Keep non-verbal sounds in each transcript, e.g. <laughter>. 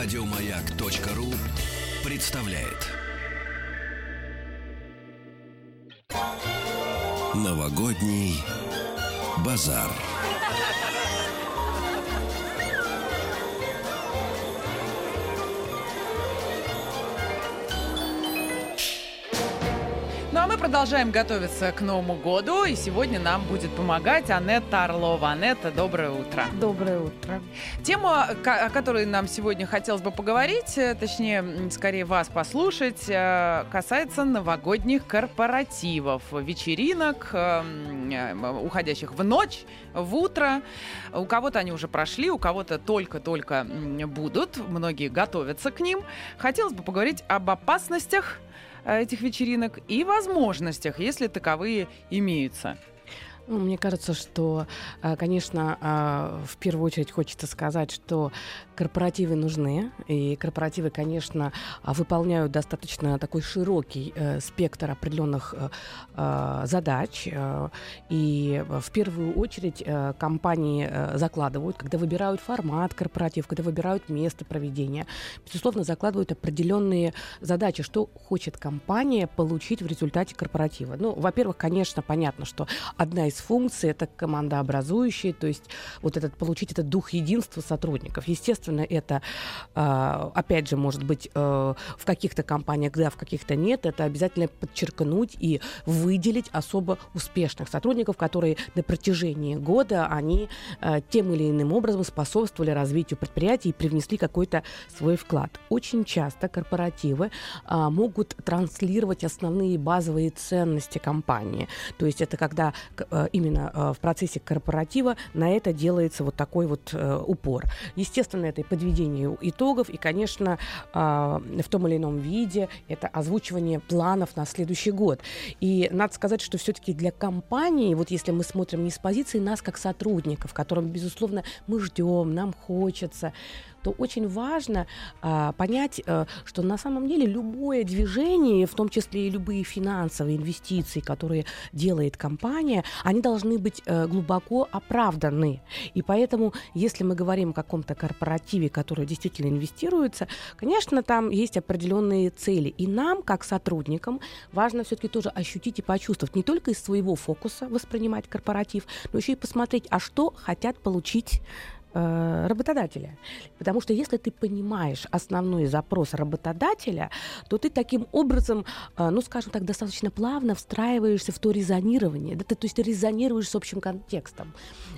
Радиомаяк.ру представляет Новогодний базар. Продолжаем готовиться к Новому году, и сегодня нам будет помогать Анетта Орлова. Анетта, доброе утро. Доброе утро. Тема, о которой нам сегодня хотелось бы поговорить, э, точнее, скорее вас послушать, э, касается новогодних корпоративов, вечеринок, э, уходящих в ночь, в утро. У кого-то они уже прошли, у кого-то только-только будут, многие готовятся к ним. Хотелось бы поговорить об опасностях этих вечеринок и возможностях, если таковые имеются. Ну, мне кажется, что, э, конечно, э, в первую очередь хочется сказать, что корпоративы нужны, и корпоративы, конечно, а, выполняют достаточно такой широкий э, спектр определенных задач, и в первую очередь компании закладывают, когда выбирают формат корпоратив, когда выбирают место проведения, безусловно, закладывают определенные задачи, что хочет компания получить в результате корпоратива. Ну, во-первых, конечно, понятно, что одна из функций это командообразующая, то есть вот этот получить этот дух единства сотрудников. Естественно, это, а, опять же, может быть, э, в каких-то компаниях, да, в каких-то нет, это обязательно подчеркнуть и выделить особо успешных сотрудников, которые на протяжении года они э, тем или иным образом способствовали развитию предприятия и привнесли какой-то свой вклад. Очень часто корпоративы а, могут транслировать основные базовые ценности компании. То есть это когда э, именно э, в процессе корпоратива на это делается вот такой вот э, упор. Естественно, это и подведение итогов, и, конечно, а, в том или ином виде это озвучивание планов на следующий год. И надо сказать, что все-таки для компании, вот если мы смотрим не с позиции нас как сотрудников, которым, безусловно, мы ждем, нам хочется, то очень важно а, понять, а, что на самом деле любое движение, в том числе и любые финансовые инвестиции, которые делает компания, они должны быть э, глубоко оправданы. И поэтому, если мы говорим о каком-то корпоративе, который действительно инвестируется, конечно, там есть определенные цели. И нам, как сотрудникам, важно все-таки тоже ощутить и почувствовать не только из своего фокуса воспринимать корпоратив, но еще и посмотреть, а что хотят получить э, работодателя. Потому что если ты понимаешь основной запрос работодателя, то ты таким образом, э, ну, скажем так, достаточно плавно встраиваешься в то резонирование. Да, ты, то есть ты резонируешь с общим контекстом.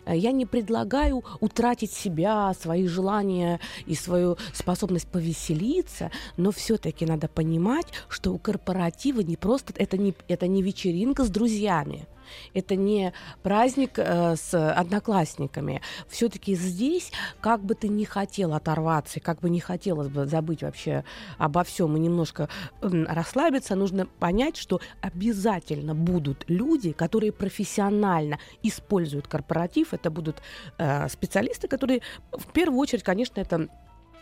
Э, Я не предлагаю утратить себя, свои желания и свою способность повеселиться, но все-таки надо понимать, что у корпоратива не просто это не, это не вечеринка с друзьями. Это не праздник э, с одноклассниками. Все-таки здесь, как бы ты ни хотел оторваться, как бы не хотелось бы забыть вообще обо всем и немножко м, расслабиться, нужно понять, что обязательно будут люди, которые профессионально используют корпоратив. Это будут э, специалисты, которые в первую очередь, конечно, это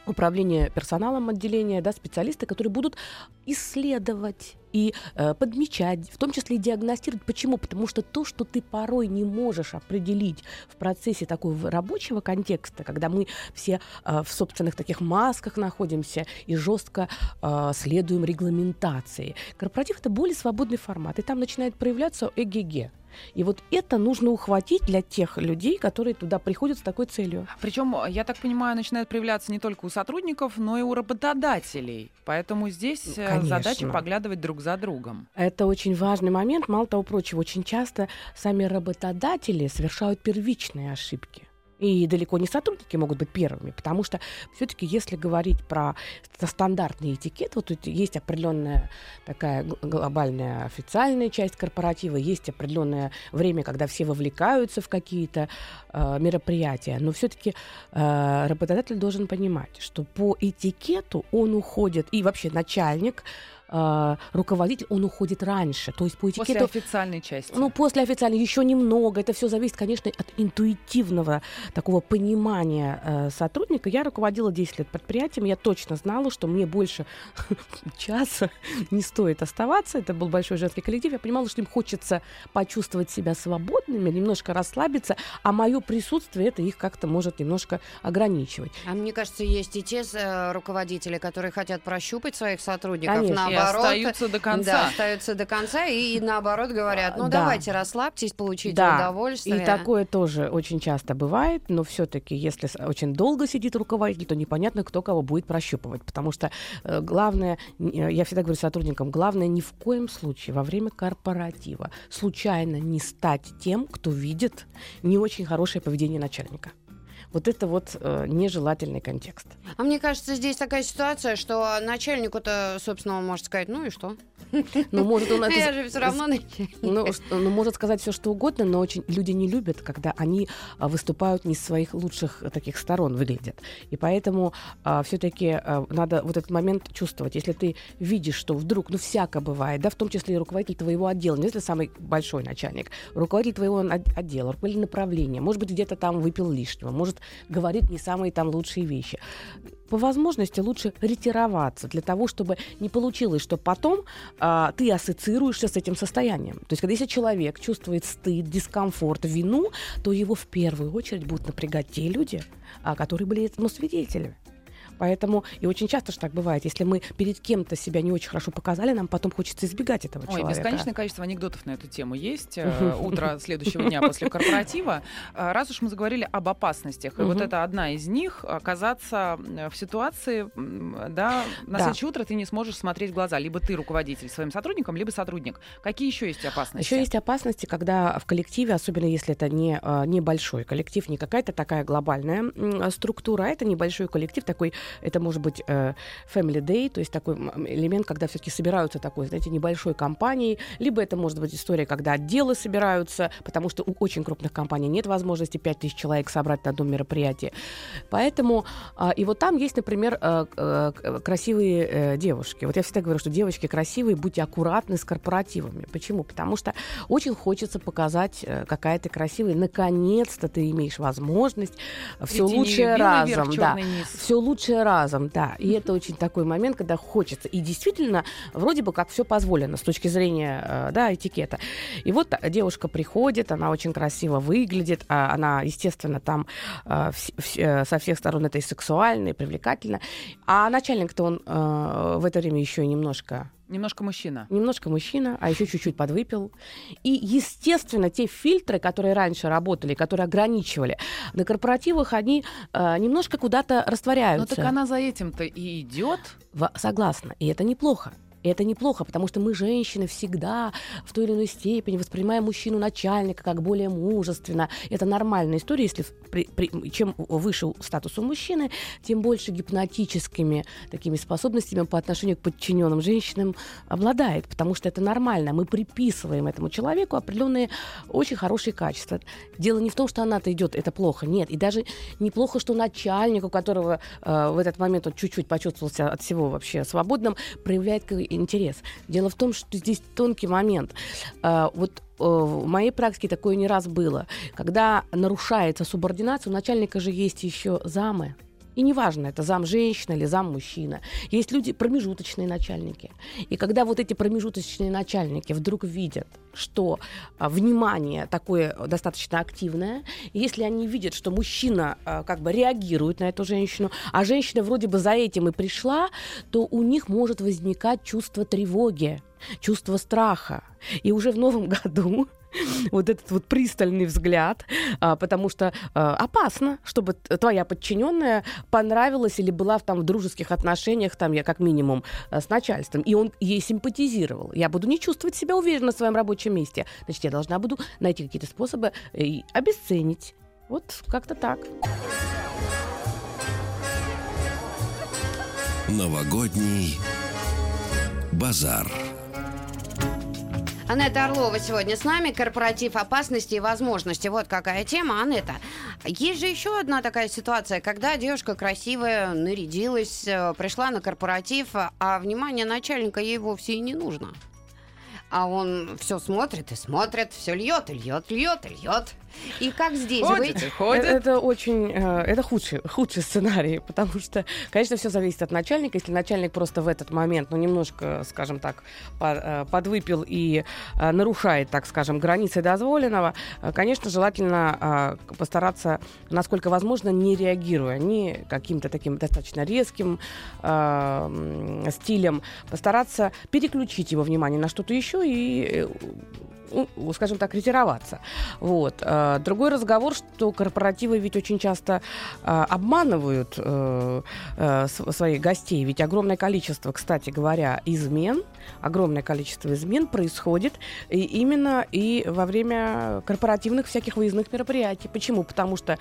управление персоналом отделения, да, специалисты, которые будут исследовать и э, подмечать, в том числе и диагностировать. Почему? Потому что то, что ты порой не можешь определить в процессе такого рабочего контекста, когда мы все э, в собственных таких масках находимся и жестко э, следуем регламентации. Корпоратив это более свободный формат, и там начинает проявляться эгеге. И вот это нужно ухватить для тех людей, которые туда приходят с такой целью. Причем, я так понимаю, начинает проявляться не только у сотрудников, но и у работодателей. Поэтому здесь э, Конечно. задача поглядывать друг за другом. Это очень важный момент. Мало того прочего, очень часто сами работодатели совершают первичные ошибки. И далеко не сотрудники могут быть первыми, потому что все-таки, если говорить про ст- стандартный этикет, вот тут есть определенная такая глобальная официальная часть корпоратива, есть определенное время, когда все вовлекаются в какие-то э, мероприятия, но все-таки э, работодатель должен понимать, что по этикету он уходит, и вообще начальник э, руководитель, он уходит раньше. То есть по этикету... После официальной части. Ну, после официальной еще немного. Это все зависит, конечно, от интуитивного такого понимания э, сотрудника. Я руководила 10 лет предприятием, я точно знала, что мне больше <laughs> часа не стоит оставаться. Это был большой женский коллектив. Я понимала, что им хочется почувствовать себя свободными, немножко расслабиться, а мое присутствие это их как-то может немножко ограничивать. А мне кажется, есть и те э, руководители, которые хотят прощупать своих сотрудников, Конечно. Наоборот. Остаются до конца. Да, остаются до конца и, наоборот говорят, ну Да. давайте расслабьтесь, получите Да, удовольствие. И такое тоже очень часто бывает, но все-таки, если очень долго сидит руководитель, то непонятно, кто кого будет прощупывать. Потому что э, главное, э, я всегда говорю сотрудникам, главное ни в коем случае во время корпоратива случайно не стать тем, кто видит не очень хорошее поведение начальника. Вот это вот э, нежелательный контекст. А мне кажется, здесь такая ситуация, что начальнику-то, собственно, он может сказать, ну и что? Ну, может, он <laughs> это Я же все равно начальник. Ну, ну, может сказать все, что угодно, но очень люди не любят, когда они а, выступают не с своих лучших а, таких сторон выглядят. И поэтому все-таки надо вот этот момент чувствовать. Если ты видишь, что вдруг, ну, всяко бывает, да, в том числе и руководитель твоего отдела, не если самый большой начальник, руководитель твоего отдела, руководитель направления, может быть, где-то там выпил лишнего, может, говорит не самые там лучшие вещи по возможности лучше ретироваться для того, чтобы не получилось, что потом а, ты ассоциируешься с этим состоянием. То есть, когда если человек чувствует стыд, дискомфорт, вину, то его в первую очередь будут напрягать те люди, а, которые были этому свидетелями. Поэтому, и очень часто же так бывает, если мы перед кем-то себя не очень хорошо показали, нам потом хочется избегать этого Ой, человека. бесконечное количество анекдотов на эту тему есть. Э, Утро <laughs> следующего дня после корпоратива. Э, Раз уж мы заговорили об опасностях, и вот это одна из них, оказаться э, в ситуации, да, на следующее утро ты не сможешь смотреть в глаза. Либо ты руководитель своим сотрудникам, либо сотрудник. Какие еще есть опасности? Еще есть опасности, когда в коллективе, особенно если это не небольшой коллектив, не какая-то такая глобальная структура, а это небольшой коллектив, такой, это может быть э, family day, то есть такой элемент, когда все-таки собираются такой, знаете, небольшой компанией, либо это может быть история, когда отделы собираются, потому что у очень крупных компаний нет возможности 5000 человек собрать на одном мероприятии. Поэтому, а, и вот там есть, например, э, э, красивые э, девушки. Вот я всегда говорю, что девочки красивые, будьте аккуратны с корпоративами. Почему? Потому что очень хочется показать, э, какая ты красивая. Наконец-то ты имеешь возможность все Третий лучшее разом. Да. чёрный низ. Все разом, да. И это очень такой момент, когда хочется. И действительно, вроде бы как все позволено с точки зрения э, да, этикета. И вот девушка приходит, она очень красиво выглядит, а она, естественно, там э, э, со всех сторон это и сексуально, и привлекательно. А начальник-то он в это время еще немножко Немножко мужчина. немножко мужчина, а еще чуть-чуть подвыпил. И, естественно, те фильтры, которые раньше работали, которые ограничивали, на корпоративах они э, немножко куда-то Ну растворяются. так она за этим-то и идет. Согласна. И это неплохо. Это неплохо, потому что мы, женщины, всегда в той или иной степени воспринимаем мужчину начальника как более мужественно. Это нормальная история, если при- при- чем выше статус у мужчины, тем больше гипнотическими такими способностями по отношению к подчиненным женщинам обладает, потому что это нормально. Мы приписываем этому человеку определенные очень хорошие качества. Дело не в том, что она-то идет, это плохо, нет. И даже неплохо, что начальник, у которого э, в этот момент он чуть-чуть почувствовался от всего вообще свободным, проявляет интерес. Дело в том, что здесь тонкий момент. Э, вот э, в моей практике такое не раз было. Когда нарушается субординация, у начальника же есть еще замы. И неважно, это зам женщина или зам мужчина. Есть люди, промежуточные начальники. И когда вот эти промежуточные начальники вдруг видят, что а, внимание такое достаточно активное, если они видят, что мужчина а, как бы реагирует на эту женщину, а женщина вроде бы за этим и пришла, то у них может возникать чувство тревоги, чувство страха. И уже в новом <laughs> году <laughs> вот этот вот пристальный взгляд, а, потому что а, опасно, чтобы твоя подчиненная понравилась или была там, в дружеских отношениях, там, я как минимум, а, с начальством, и он ей симпатизировал. Я буду не чувствовать себя уверенно в своем рабочем месте. Значит, я должна буду найти какие-то способы э, обесценить. Вот как-то так. Новогодний базар. Анетта Орлова сегодня с нами. Корпоратив опасности и возможности. Вот какая тема, Анетта. Есть же еще одна такая ситуация, когда девушка красивая, нарядилась, э, пришла на корпоратив, а внимание начальника ей вовсе и не нужно. А он все смотрит и смотрит, все льет льет, льет льет. И как здесь Ходит быть? и ходит. Э, Это очень, э, это худший, худший сценарий, <laughs> потому что, конечно, все зависит от начальника. Если начальник просто в этот момент, ну, немножко, скажем так, э, подвыпил и э, нарушает, так скажем, границы дозволенного, э, конечно, желательно э, постараться, насколько возможно, не реагируя ни каким-то таким достаточно резким э, стилем, постараться переключить его внимание на что-то еще и э, скажем так, ретироваться. Вот. Э, Другой разговор, что корпоративы ведь очень часто э, обманывают э, св- своих гостей. Ведь огромное количество, кстати говоря, измен, огромное количество измен происходит и именно и во время корпоративных всяких выездных мероприятий. Почему? Потому что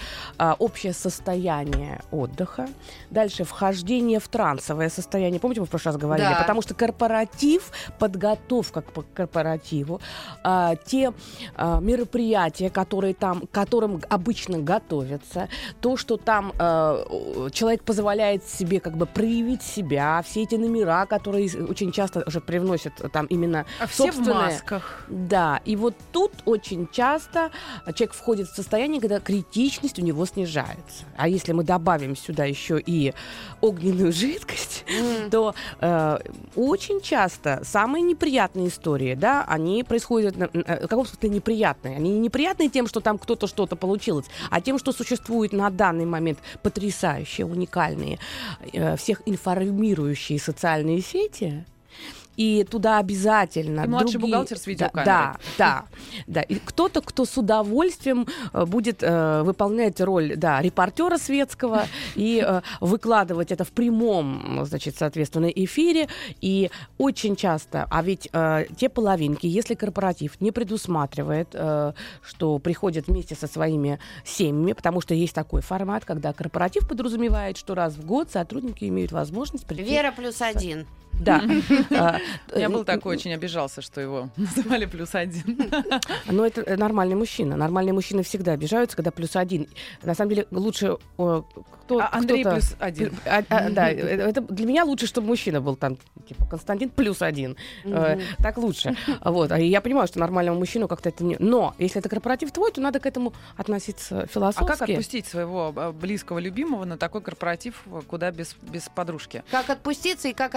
общее состояние отдыха, дальше вхождение в трансовое состояние. Помните, мы в прошлый раз говорили? Да. Потому что корпоратив, подготовка к корпоративу, а, те а, мероприятия, которые там, которым обычно готовятся, то, что там а, человек позволяет себе как бы проявить себя, все эти номера, которые очень часто уже привносят там именно А все в масках. да, и вот тут очень часто человек входит в состояние, когда критичность у него снижается. А если мы добавим сюда еще и огненную жидкость, М. то э, очень часто самые неприятные истории, да, они происходят, на- на- в каком смысле неприятные? Они не неприятные тем, что там кто-то что-то получилось, а тем, что существуют на данный момент потрясающие, уникальные, э, всех информирующие социальные сети, и туда обязательно И младший другие- бухгалтер с Да, видеокамерой. Да, да, да. И кто-то, кто с удовольствием э, будет э, выполнять роль, да, репортера светского и э, выкладывать это в прямом, значит, соответственно, эфире. И очень часто, а ведь э, те половинки, если корпоратив не предусматривает, э, что приходят вместе со своими семьями, потому что есть такой формат, когда корпоратив подразумевает, что раз в год сотрудники имеют возможность прийти. Вера плюс один. Да. <laughs> А, меня был такой, очень обижался, что его <laughs> называли плюс один. <laughs> Но это э, нормальный мужчина. Нормальные мужчины всегда обижаются, когда плюс один. На самом деле лучше э, кто, А Андрей плюс один. А- а, да, э, это для меня лучше, чтобы мужчина был там, типа Константин плюс один. Так лучше. Вот. А я понимаю, что нормальному мужчину как-то это не. Но если это корпоратив твой, то надо к этому относиться А философски. как отпустить своего близкого любимого на такой корпоратив, куда без, без подружки? Как отпуститься и как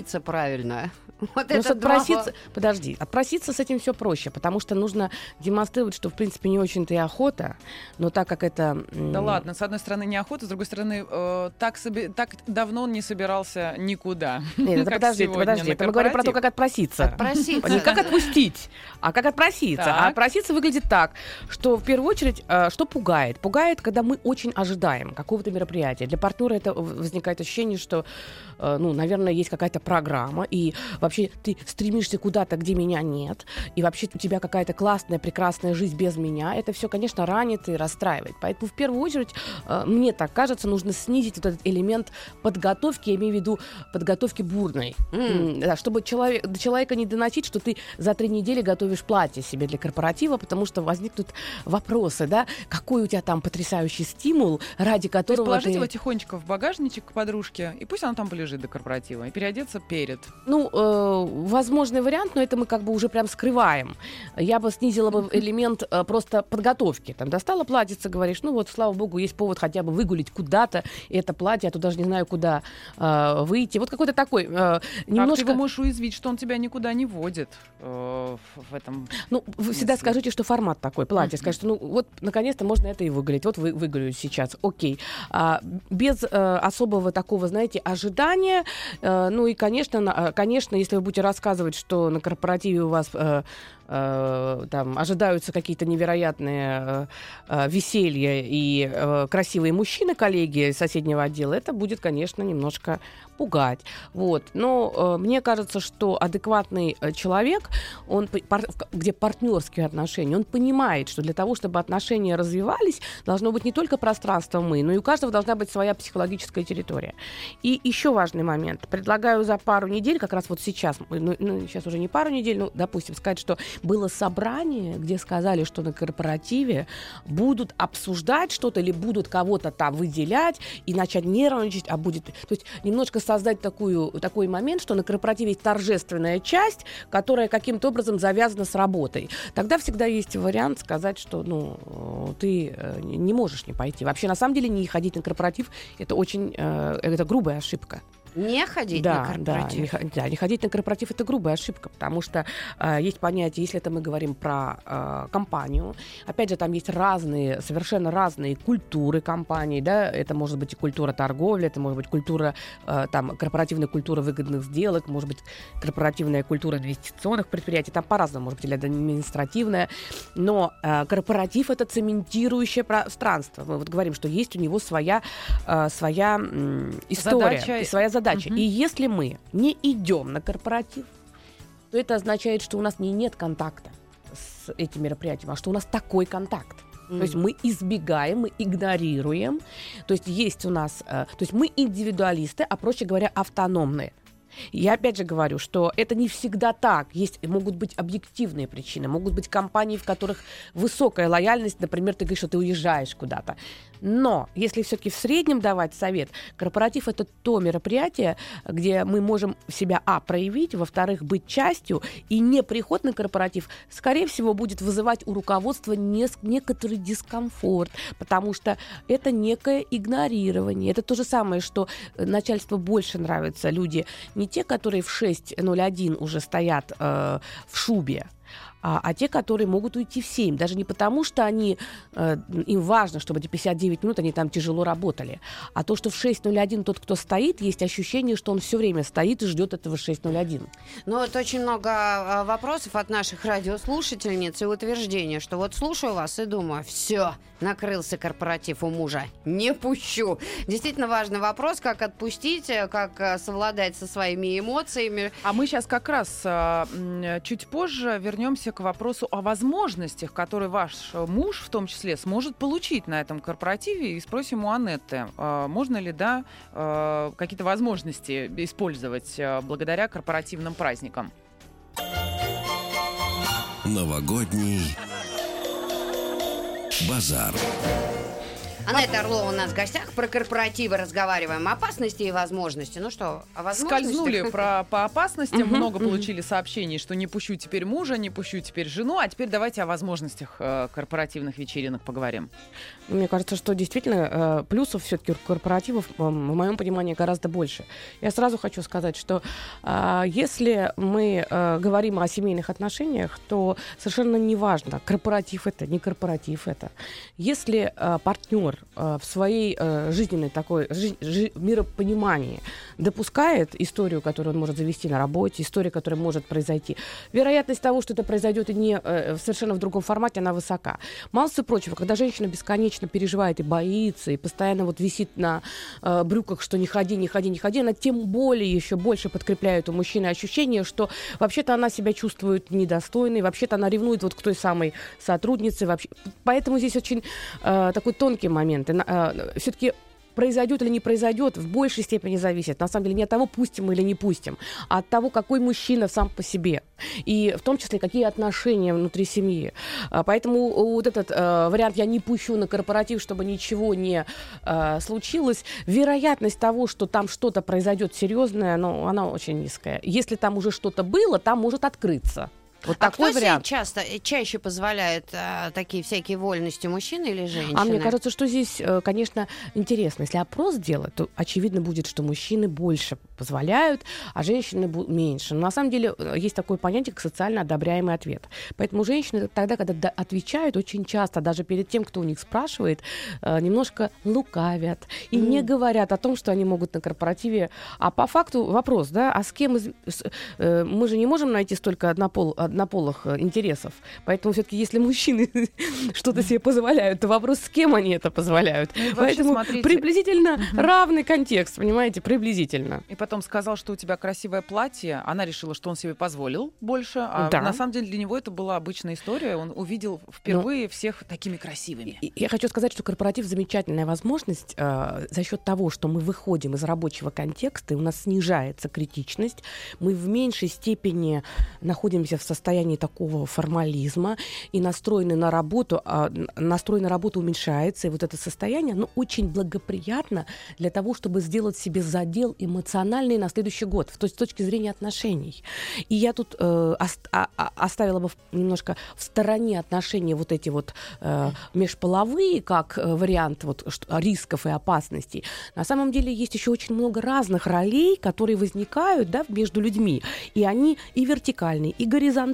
отпроситься правильно. Вот Ну, это отпроситься, подожди, отпроситься с этим все проще, потому что нужно демонстрировать, что в принципе не очень-то и охота, но так как это... Да ладно, с одной стороны неохота, с другой стороны э, так, соби- так давно он не собирался никуда. Нет, это <laughs> подожди, сегодня подожди, это мы говорим про то, как отпроситься. Отпроситься. Не как отпустить, а как отпроситься. Так. А отпроситься выглядит так, что в первую очередь, э, что пугает? Пугает, когда мы очень ожидаем какого-то мероприятия. Для партнера это возникает ощущение, что, э, ну, наверное, есть какая-то программа, и вообще ты стремишься куда-то, где меня нет, и вообще у тебя какая-то классная, прекрасная жизнь без меня. Это все, конечно, ранит и расстраивает. Поэтому в первую очередь, э, мне так кажется, нужно снизить вот этот элемент подготовки, я имею в виду подготовки бурной. М, Да, чтобы человек, до человека не доносить, что ты за три недели готовишь платье себе для корпоратива, потому что возникнут вопросы, да, какой у тебя там потрясающий стимул, ради То есть которого положить ты... его тихонечко в багажничек к подружке, и пусть она там полежит до корпоратива, и переодеться перед. Ну, э, возможный вариант, но это мы как бы уже прям скрываем. Я бы снизила бы элемент э, просто подготовки. Там достала платьице, говоришь, ну вот, слава богу, есть повод хотя бы выгулить куда-то это платье, а то даже не знаю, куда э, выйти. Вот какой-то такой э, Немножко... немножко... ты его можешь уязвить, что он тебя никуда не водит э, в этом. Ну, вы всегда Если- скажите, что формат такой, платье. Скажите, ну, вот, наконец-то можно это и выголить. Вот вы выголю сейчас, окей. А, без э, особого такого, знаете, ожидания. э, ну, и, конечно, на- э, конечно, если вы будете рассказывать, что на корпоративе у вас... э, э, там ожидаются какие-то невероятные э, э, веселья и э, красивые мужчины, коллеги соседнего отдела, это будет, конечно, немножко пугать. Вот. Но э, мне кажется, что адекватный э, человек, он, пар, где партнерские отношения, он понимает, что для того, чтобы отношения развивались, должно быть не только пространство мы, но и у каждого должна быть своя психологическая территория. И еще важный момент. Предлагаю за пару недель, как раз вот сейчас, ну, ну сейчас уже не пару недель, ну, допустим, сказать, что было собрание, где сказали, что на корпоративе будут обсуждать что-то или будут кого-то там выделять и начать нервничать, а будет... То есть немножко создать такую, такой момент, что на корпоративе есть торжественная часть, которая каким-то образом завязана с работой. Тогда всегда есть вариант сказать, что ну, ты э, не можешь не пойти. Вообще, на самом деле, не ходить на корпоратив – это очень э, это грубая ошибка. Не ходить да, на корпоратив. Да не, да, не ходить на корпоратив это грубая ошибка, потому что э, есть понятие, если это мы говорим про э, компанию, опять же, там есть разные, совершенно разные культуры компании, да, это может быть и культура торговли, это может быть культура, э, там, корпоративная культура выгодных сделок, может быть, корпоративная культура инвестиционных предприятий, там по-разному, может быть, или административная, но э, корпоратив это цементирующее пространство. Мы вот говорим, что есть у него своя, э, своя э, история, Задача... и своя задача задача. Угу. И если мы не идем на корпоратив, то это означает, что у нас не нет контакта с этим мероприятием, а что у нас такой контакт. Mm. То есть мы избегаем, мы игнорируем. То есть есть у нас, э, то есть мы индивидуалисты, а проще говоря, автономные. Я опять же говорю, что это не всегда так. Есть, могут быть объективные причины. Могут быть компании, в которых высокая лояльность. Например, ты говоришь, что ты уезжаешь куда-то. Но если все-таки в среднем давать совет, корпоратив это то мероприятие, где мы можем себя, а, проявить, во-вторых, быть частью, и не приход на корпоратив, скорее всего, будет вызывать у руководства не, некоторый дискомфорт, потому что это некое игнорирование. Это то же самое, что э, начальству больше нравятся люди не те, которые в 6.01 уже стоят э, в шубе, а, а те, которые могут уйти в 7. Даже не потому, что они, э, им важно, чтобы эти 59 минут они там тяжело работали, а то, что в 6.01 тот, кто стоит, есть ощущение, что он все время стоит и ждет этого 6.01. Ну, вот очень много а, вопросов от наших радиослушательниц и утверждения, что вот слушаю вас и думаю, все, накрылся корпоратив у мужа, не пущу. Действительно важный вопрос, как отпустить, э, как э, совладать со своими эмоциями. А мы сейчас как раз э, чуть позже вернемся вернемся к вопросу о возможностях, которые ваш муж, в том числе, сможет получить на этом корпоративе. И спросим у Анетты, а, можно ли, да, а, какие-то возможности использовать благодаря корпоративным праздникам. Новогодний базар. Анетта Орлова у нас в гостях. Про корпоративы разговариваем. Опасности и возможности. Ну что, о возможностях? Скользнули про, по опасностям. Много получили сообщений, что не пущу теперь мужа, не пущу теперь жену. А теперь давайте о возможностях э, корпоративных вечеринок поговорим. Мне кажется, что действительно э, плюсов все-таки корпоративов, в моем понимании, гораздо больше. Я сразу хочу сказать, что э, если мы говорим о семейных отношениях, то совершенно неважно, корпоратив это, не корпоратив это. Если партнер э, в своей э, жизненной такой жи- жи- миропонимании допускает историю, которую он может завести на работе, историю, которая может произойти, вероятность того, что это произойдет и не э, совершенно в другом формате, она высока. Мало всего прочего, когда женщина бесконечно переживает и боится, и постоянно вот висит на э, брюках, что не ходи, не ходи, не ходи, она тем более еще больше подкрепляет у мужчины ощущение, что вообще-то она себя чувствует недостойной, вообще-то она ревнует вот к той самой сотруднице. Вообще. Поэтому здесь очень э, такой тонкий момент моменты. Э, Все-таки произойдет или не произойдет, в большей степени зависит, на самом деле, не от того, пустим мы или не пустим, а от того, какой мужчина сам по себе. И в том числе, какие отношения внутри семьи. А, поэтому вот этот э, вариант «я не пущу на корпоратив, чтобы ничего не э, случилось», вероятность того, что там что-то произойдет серьезное, ну, она очень низкая. Если там уже что-то было, там может открыться. Вот а такой кто вариант. часто, э, чаще позволяет а, такие всякие вольности, мужчины или женщины? А мне кажется, что здесь, э, конечно, интересно. Если опрос делать, то очевидно будет, что мужчины больше позволяют, а женщины меньше. Но на самом деле есть такое понятие, как социально одобряемый ответ. Поэтому женщины тогда, когда отвечают, очень часто, даже перед тем, кто у них спрашивает, немножко лукавят и mm. не говорят о том, что они могут на корпоративе. А по факту вопрос, да, а с кем из... Мы же не можем найти столько однопол однополых э, интересов. Поэтому все-таки, если мужчины <laughs> что-то себе позволяют, то вопрос, с кем они это позволяют. Ну Поэтому смотрите. приблизительно Мгм. равный контекст, понимаете, приблизительно. И потом сказал, что у тебя красивое платье. Она решила, что он себе позволил больше. А Да. на самом деле для него это была обычная история. Он увидел впервые всех такими красивыми. Я хочу сказать, что корпоратив замечательная возможность э, за счет того, что мы выходим из рабочего контекста, и у нас снижается критичность, мы в меньшей степени находимся в состоянии такого формализма и настроены на работу, а, настрой на работу уменьшается, и вот это состояние, оно очень благоприятно для того, чтобы сделать себе задел эмоциональный на следующий год, то есть с точки зрения отношений. И я тут э, а- а- оставила бы немножко в стороне отношения вот эти вот э, межполовые, как э, вариант вот, рисков и опасностей. На самом деле есть еще очень много разных ролей, которые возникают да, между людьми. И они и вертикальные, и горизонтальные,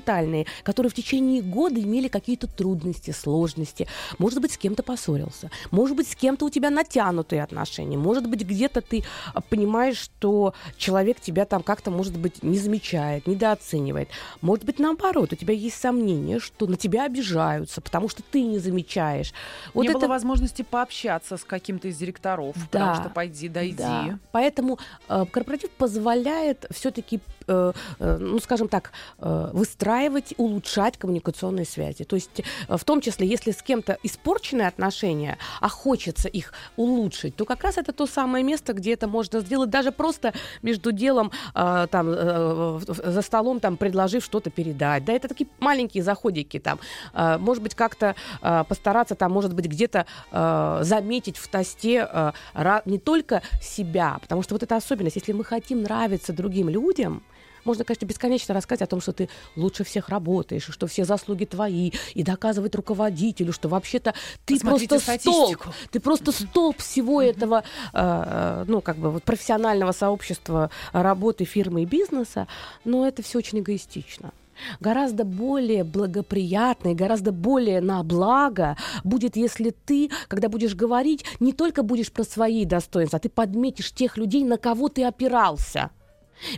которые в течение года имели какие-то трудности, сложности. Может быть, с кем-то поссорился. Может быть, с кем-то у тебя натянутые отношения. Может быть, где-то ты а, понимаешь, что человек тебя там как-то, может быть, не замечает, недооценивает. Может быть, наоборот, у тебя есть сомнение, что на тебя обижаются, потому что ты не замечаешь. Вот Не это было возможности пообщаться с каким-то из директоров, потому что пойди, дойди. да. Поэтому э, корпоратив позволяет все-таки, ну, скажем так, э, выстраивать, улучшать коммуникационные связи. То есть, э, в том числе, если с кем-то испорченные отношения, а хочется их улучшить, то как раз это то самое место, где это можно сделать даже просто между делом, э, там, э, за столом, там, предложив что-то передать. Да, это такие маленькие заходики там. Э, может быть, как-то э, постараться там, может быть, где-то э, заметить в тосте э, не только себя, потому что вот эта особенность, если мы хотим нравиться другим людям, можно, конечно, бесконечно рассказать о том, что ты лучше всех работаешь, что все заслуги твои, и доказывать руководителю, что вообще-то ты Посмотрите просто столб, ты просто столб всего этого, э, э, ну, как бы вот профессионального сообщества работы, фирмы и бизнеса, но это все очень эгоистично. Гораздо более благоприятно и гораздо более на благо будет, если ты, когда будешь говорить, не только будешь про свои достоинства, а ты подметишь тех людей, на кого ты опирался.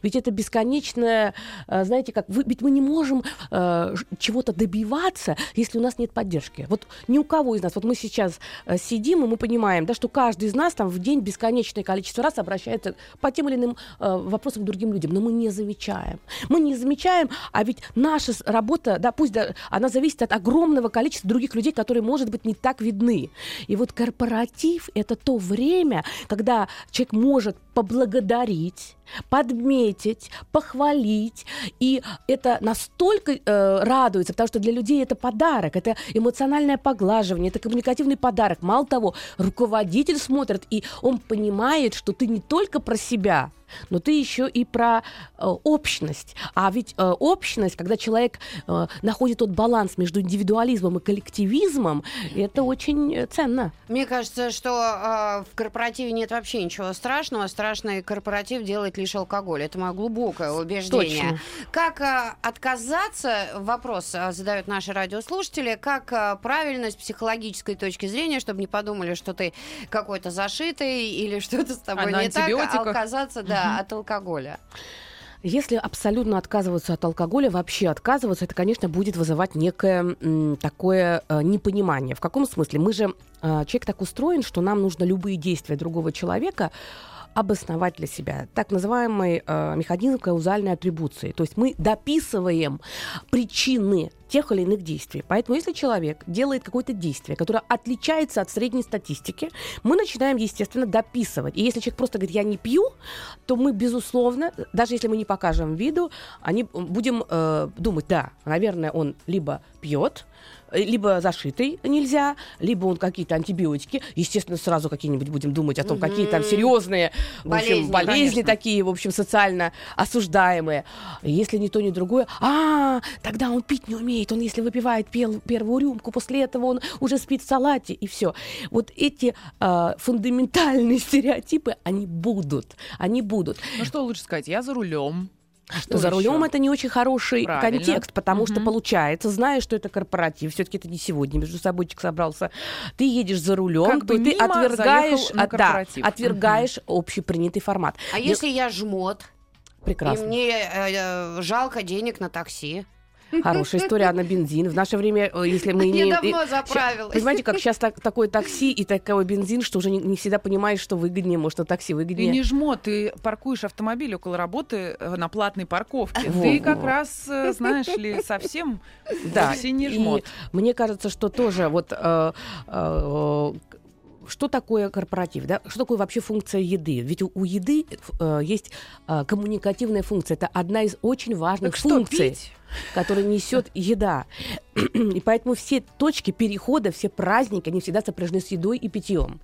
Ведь это бесконечное, э, знаете, как ведь мы не можем э, чего-то добиваться, если у нас нет поддержки. Вот ни у кого из нас, вот мы сейчас э, сидим, и мы понимаем, да, что каждый из нас там в день бесконечное количество раз обращается по тем или иным э, вопросам к другим людям, но мы не замечаем. Мы не замечаем, а ведь наша работа, да, пусть да, она зависит от огромного количества других людей, которые, может быть, не так видны. И вот корпоратив — это то время, когда человек может поблагодарить, подметить, похвалить. И это настолько э, радуется, потому что для людей это подарок, это эмоциональное поглаживание, это коммуникативный подарок. Мало того, руководитель смотрит, и он понимает, что ты не только про себя, но ты еще и про э, общность. А ведь э, общность, когда человек э, находит тот баланс между индивидуализмом и коллективизмом, это очень э, ценно. Мне кажется, что э, в корпоративе нет вообще ничего страшного. Страшный корпоратив делает лишь алкоголь. Это мое глубокое убеждение. Точно. Как э, отказаться, вопрос э, задают наши радиослушатели, как э, правильно с психологической точки зрения, чтобы не подумали, что ты какой-то зашитый или что-то с тобой А не так, отказаться да, Мгм. от алкоголя. Если абсолютно отказываться от алкоголя, вообще отказываться, это, конечно, будет вызывать некое м, такое э, непонимание. В каком смысле? Мы же, э, человек так устроен, что нам нужно любые действия другого человека обосновать для себя. Так называемый э, механизм каузальной атрибуции. То есть мы дописываем причины тех или иных действий. Поэтому если человек делает какое-то действие, которое отличается от средней статистики, мы начинаем, естественно, дописывать. И если человек просто говорит, я не пью, то мы, безусловно, даже если мы не покажем виду, они будем э, думать, да, наверное, он либо пьет, либо зашитый нельзя, либо он какие-то антибиотики. Естественно, сразу какие-нибудь будем думать о том, какие там серьезные в общем, Болезни, болезни конечно. такие, в общем, социально осуждаемые. Если не то, ни другое, а, тогда он пить не умеет. Он, если выпивает пел- первую рюмку, после этого он уже спит в салате, и все. Вот эти а, фундаментальные <laughs> стереотипы, они будут. Они будут. Ну что лучше сказать? Я за рулем. Что за рулем это не очень хороший Правильно. контекст, потому что Мгм. получается, зная, что это корпоратив, все-таки это не сегодня между собойчик собрался, ты едешь за рулем, Как то бы ты мимо отвергаешь, а, да, отвергаешь общепринятый формат. А Дел- если я жмот, Прекрасно. и мне э, э, жалко денег на такси? Хорошая история, а на бензин. В наше время, э, если мы <laughs> имеем... Я давно и- заправилась. Понимаете, как сейчас так- такое такси и такой бензин, что уже не, не всегда понимаешь, что выгоднее, может, на такси выгоднее. не жмо, ты паркуешь автомобиль около работы э, на платной парковке. Во, Ты как во. раз, э, знаешь ли, совсем Да, не и жмот. мне кажется, что тоже вот э, э, что такое корпоратив, да? Что такое вообще функция еды? Ведь у, у еды э, есть э, коммуникативная функция. Это одна из очень важных Так что, функций, пить? которую несет еда. <clears throat> И поэтому все точки перехода, все праздники, они всегда сопряжены с едой и питьем.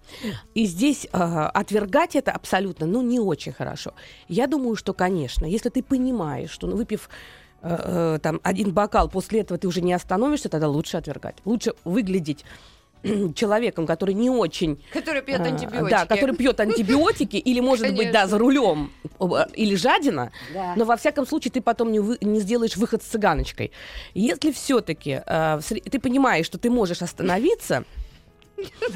И здесь э, отвергать это абсолютно, ну, не очень хорошо. Я думаю, что, конечно, если ты понимаешь, что ну, выпив э, э, там один бокал, после этого ты уже не остановишься, тогда лучше отвергать. Лучше выглядеть <clears throat> человеком, который не очень... Который пьет а, антибиотики. Да, который пьет антибиотики, или, может быть, да, за рулем, оба- или жадина, Да. но во всяком случае ты потом не, вы- не сделаешь выход с цыганочкой. Если все-таки ты понимаешь, что ты можешь остановиться,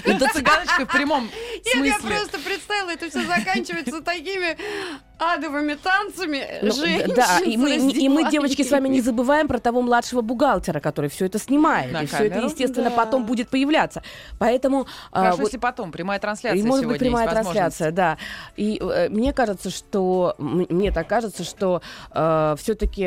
Это цыганочка в прямом Нет, я смысле. просто представила, это все заканчивается такими адовыми танцами Ну, женщин да, и мы, и мы, девочки, с вами не забываем про того младшего бухгалтера, который все это снимает. На и все это, камеру? естественно, Да. потом будет появляться. Поэтому... а, Хорошо, вот- если потом. Прямая трансляция И может сегодня быть прямая трансляция, да. И э, мне кажется, что мне так кажется, что все-таки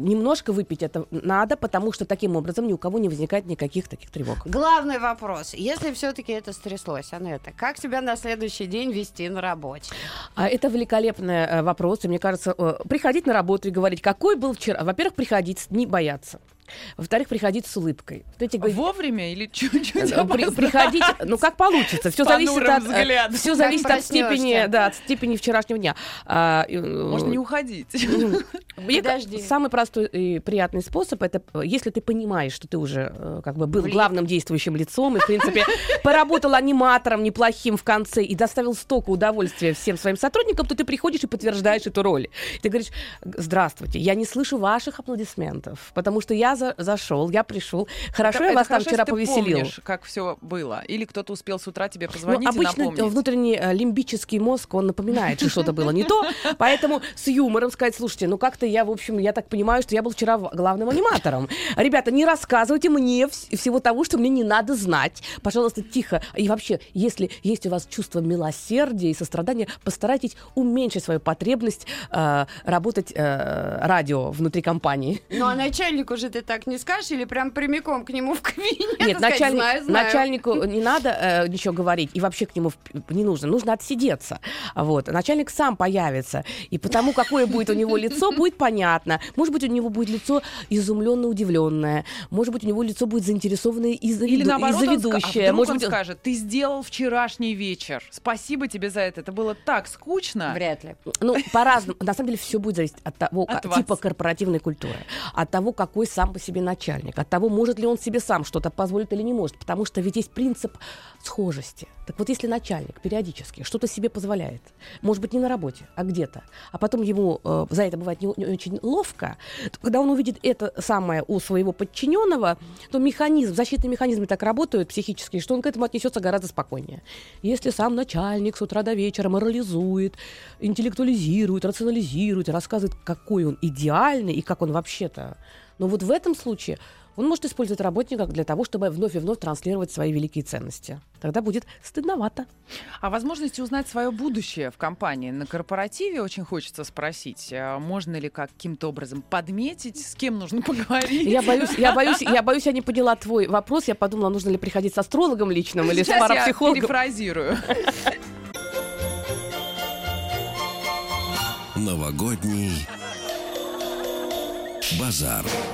немножко выпить это надо, потому что таким образом ни у кого не возникает никаких таких тревог. Главный вопрос. Если все-таки это стряслось, Анетта, как себя на следующий день вести на работе? А это великолепный э, вопрос, и мне кажется, э, приходить на работу и говорить, какой был вчера. Во-первых, приходить, не бояться. Во-вторых, приходить с улыбкой. Вот эти говорить, Вовремя или чуть-чуть э, при- приходить, ну как получится, все зависит от, э, взглядом. все зависит от степени, да, от степени вчерашнего дня. А, э, Можно не уходить. <laughs> Мне Подожди. Самый простой и приятный способ это если ты понимаешь, что ты уже как бы был Влип. главным действующим лицом и, в принципе, <laughs> поработал аниматором неплохим в конце и доставил столько удовольствия всем своим сотрудникам, то ты приходишь и подтверждаешь эту роль. Ты говоришь, здравствуйте, я не слышу ваших аплодисментов, потому что я за- зашел, я пришел. Хорошо, Это- я это вас там хорошо, вчера если ты повеселил. помнишь, как все было. Или кто-то успел с утра тебе Ну, позвонить и обычно напомнить. внутренний э, лимбический мозг, он напоминает, что что-то было не то. Поэтому с юмором сказать, слушайте, ну как-то я, в общем, я так понимаю, что я был вчера главным аниматором. Ребята, не рассказывайте мне вс- всего того, что мне не надо знать. Пожалуйста, тихо. И вообще, если есть у вас чувство милосердия и сострадания, постарайтесь уменьшить свою потребность э, работать э, радио внутри компании. Ну, а начальнику же ты так не скажешь или прям прямиком к нему в кабинет? и Нет, сказать, начальник- «Знаю, знаю». начальнику не надо э, ничего говорить, и вообще к нему в- не нужно. Нужно отсидеться. Вот. Начальник сам появится. И потому, какое будет у него лицо, будет понятно. Может быть, у него будет лицо изумленно удивленное. Может быть, у него лицо будет заинтересованное и, заведу- Или и наоборот, он ска- а заведущее. вдруг Может он быть, скажет, ты сделал вчерашний вечер. Спасибо тебе за это. Это было так скучно. Вряд ли. Ну, по-разному. На самом деле все будет зависеть от того, От а, типа корпоративной культуры, от того, какой сам по себе начальник, от того, может ли он себе сам что-то позволить или не может. Потому что ведь есть принцип схожести. Так вот, если начальник периодически что-то себе позволяет, может быть, не на работе, а где-то, а потом ему э, за это бывает не, не очень ловко, то когда он увидит это самое у своего подчиненного, то механизм, защитные механизмы так работают психически, что он к этому отнесется гораздо спокойнее. Если сам начальник с утра до вечера морализует, интеллектуализирует, рационализирует, рассказывает, какой он идеальный и как он вообще-то, но вот в этом случае он может использовать работника для того, чтобы вновь и вновь транслировать свои великие ценности. Тогда будет стыдновато. О возможности узнать свое будущее в компании на корпоративе очень хочется спросить. а Можно ли каким-то образом подметить, с кем нужно <laughs> поговорить? Я боюсь, я боюсь, я боюсь, я не поняла твой вопрос. Я подумала, нужно ли приходить с астрологом личным или с Сейчас я парапсихологом. перефразирую. Новогодний базар.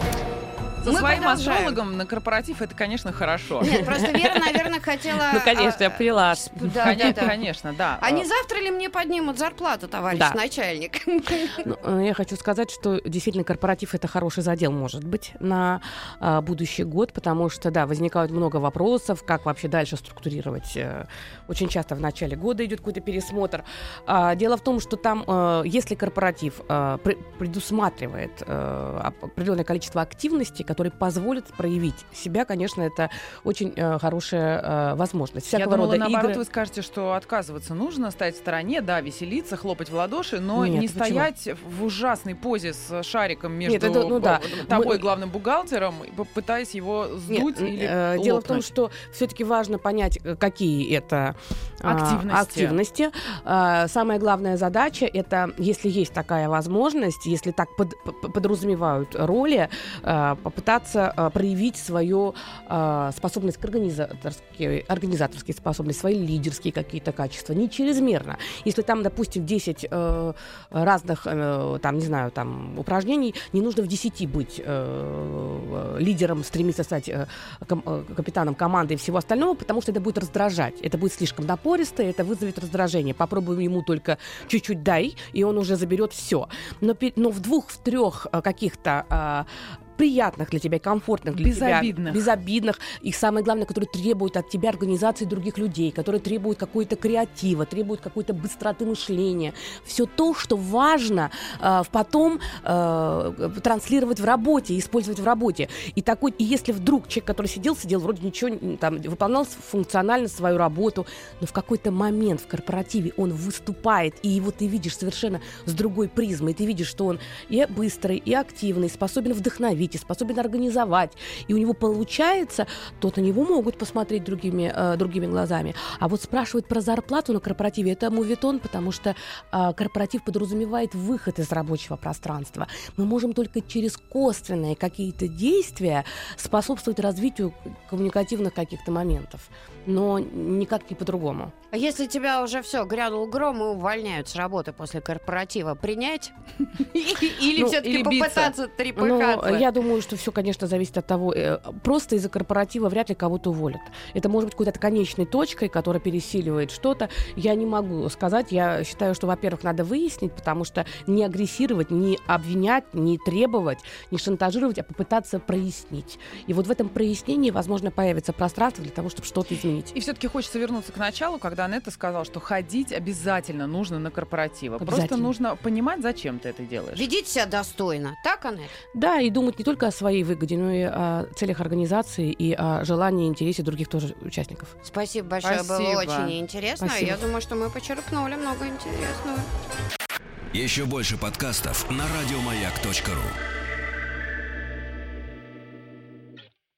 За Мы своим продолжаем. астрологом на корпоратив это, конечно, хорошо. Нет, просто Вера, наверное, хотела... Ну, конечно, я а, поняла. Да, да, Конечно, да. конечно, да. А не завтра ли мне поднимут зарплату, товарищ Да. начальник? Ну, э, Я хочу сказать, что действительно корпоратив это хороший задел может быть на а, будущий год, потому что, да, возникают много вопросов, как вообще дальше структурировать. э, Очень часто в начале года идет какой-то пересмотр. А, Дело в том, что там, э, если корпоратив пре- предусматривает оп- определенное количество активностей, которые позволят проявить себя, конечно, это очень э, хорошая э, возможность. Всякого Я думала, рода наоборот, игры. вы скажете, что отказываться нужно, стоять в стороне, да, веселиться, хлопать в ладоши, но Нет, не почему? стоять в ужасной позе с шариком между это, ну да. э, тобой, Мы- главным бухгалтером, пытаясь его Нет, сдуть или э, дело в том, что все-таки важно понять, э, какие это а, Активности. активности. А, Самая главная задача это, если есть такая возможность, если так под- подразумевают роли, а, попытаться а, проявить свою а, способность к организаторской, организаторские способности, свои лидерские какие-то качества, не чрезмерно. Если там, допустим, 10 э, разных, э, там, не знаю, там, упражнений, не нужно в 10 быть э, лидером, стремиться стать капитаном команды и всего остального, потому что это будет раздражать. Это будет слишком напористо, это вызовет раздражение. Попробуем ему только чуть-чуть дай, и он уже заберет все. Но, но в двух, в трех каких-то а, приятных для тебя, комфортных для Безобидных. тебя, безобидных, и самое главное, которые требуют от тебя организации других людей, которые требуют какой-то креатива, требуют какой-то быстроты мышления. Все то, что важно э, потом э, транслировать в работе, использовать в работе. И такой, и если вдруг человек, который сидел, сидел, вроде ничего, там, выполнял функционально свою работу, но в какой-то момент в корпоративе он выступает, и его ты видишь совершенно с другой призмой, ты видишь, что он и быстрый, и активный, способен вдохновить, и способен организовать, и у него получается, то на него могут посмотреть другими, э, другими глазами. А вот спрашивать про зарплату на корпоративе, это мувитон, потому что э, корпоратив подразумевает выход из рабочего пространства. Мы можем только через косвенные какие-то действия способствовать развитию коммуникативных каких-то моментов, но никак не по-другому. А если тебя уже все, грянул гром и увольняют с работы после корпоратива, принять? <laughs> Или Ну, все-таки попытаться Ну, трепыхаться? Я думаю, что все, конечно, зависит от того. э, Просто из-за корпоратива вряд ли кого-то уволят. Это может быть какой-то конечной точкой, которая пересиливает что-то. Я не могу сказать. Я считаю, что, во-первых, надо выяснить, потому что не агрессировать, не обвинять, не требовать, не шантажировать, а попытаться прояснить. И вот в этом прояснении, возможно, появится пространство для того, чтобы что-то изменить. И все-таки хочется вернуться к началу, когда Анетта сказала, что ходить обязательно нужно на корпоративы. Просто нужно понимать, зачем ты это делаешь. Ведите себя достойно. Так, Анет? Да, и думать не только о своей выгоде, но и о целях организации и о желании и интересе других тоже участников. Спасибо большое, было Спасибо. очень интересно. Спасибо. Я думаю, что мы почерпнули много интересного. Еще больше подкастов на радиомаяк.ру.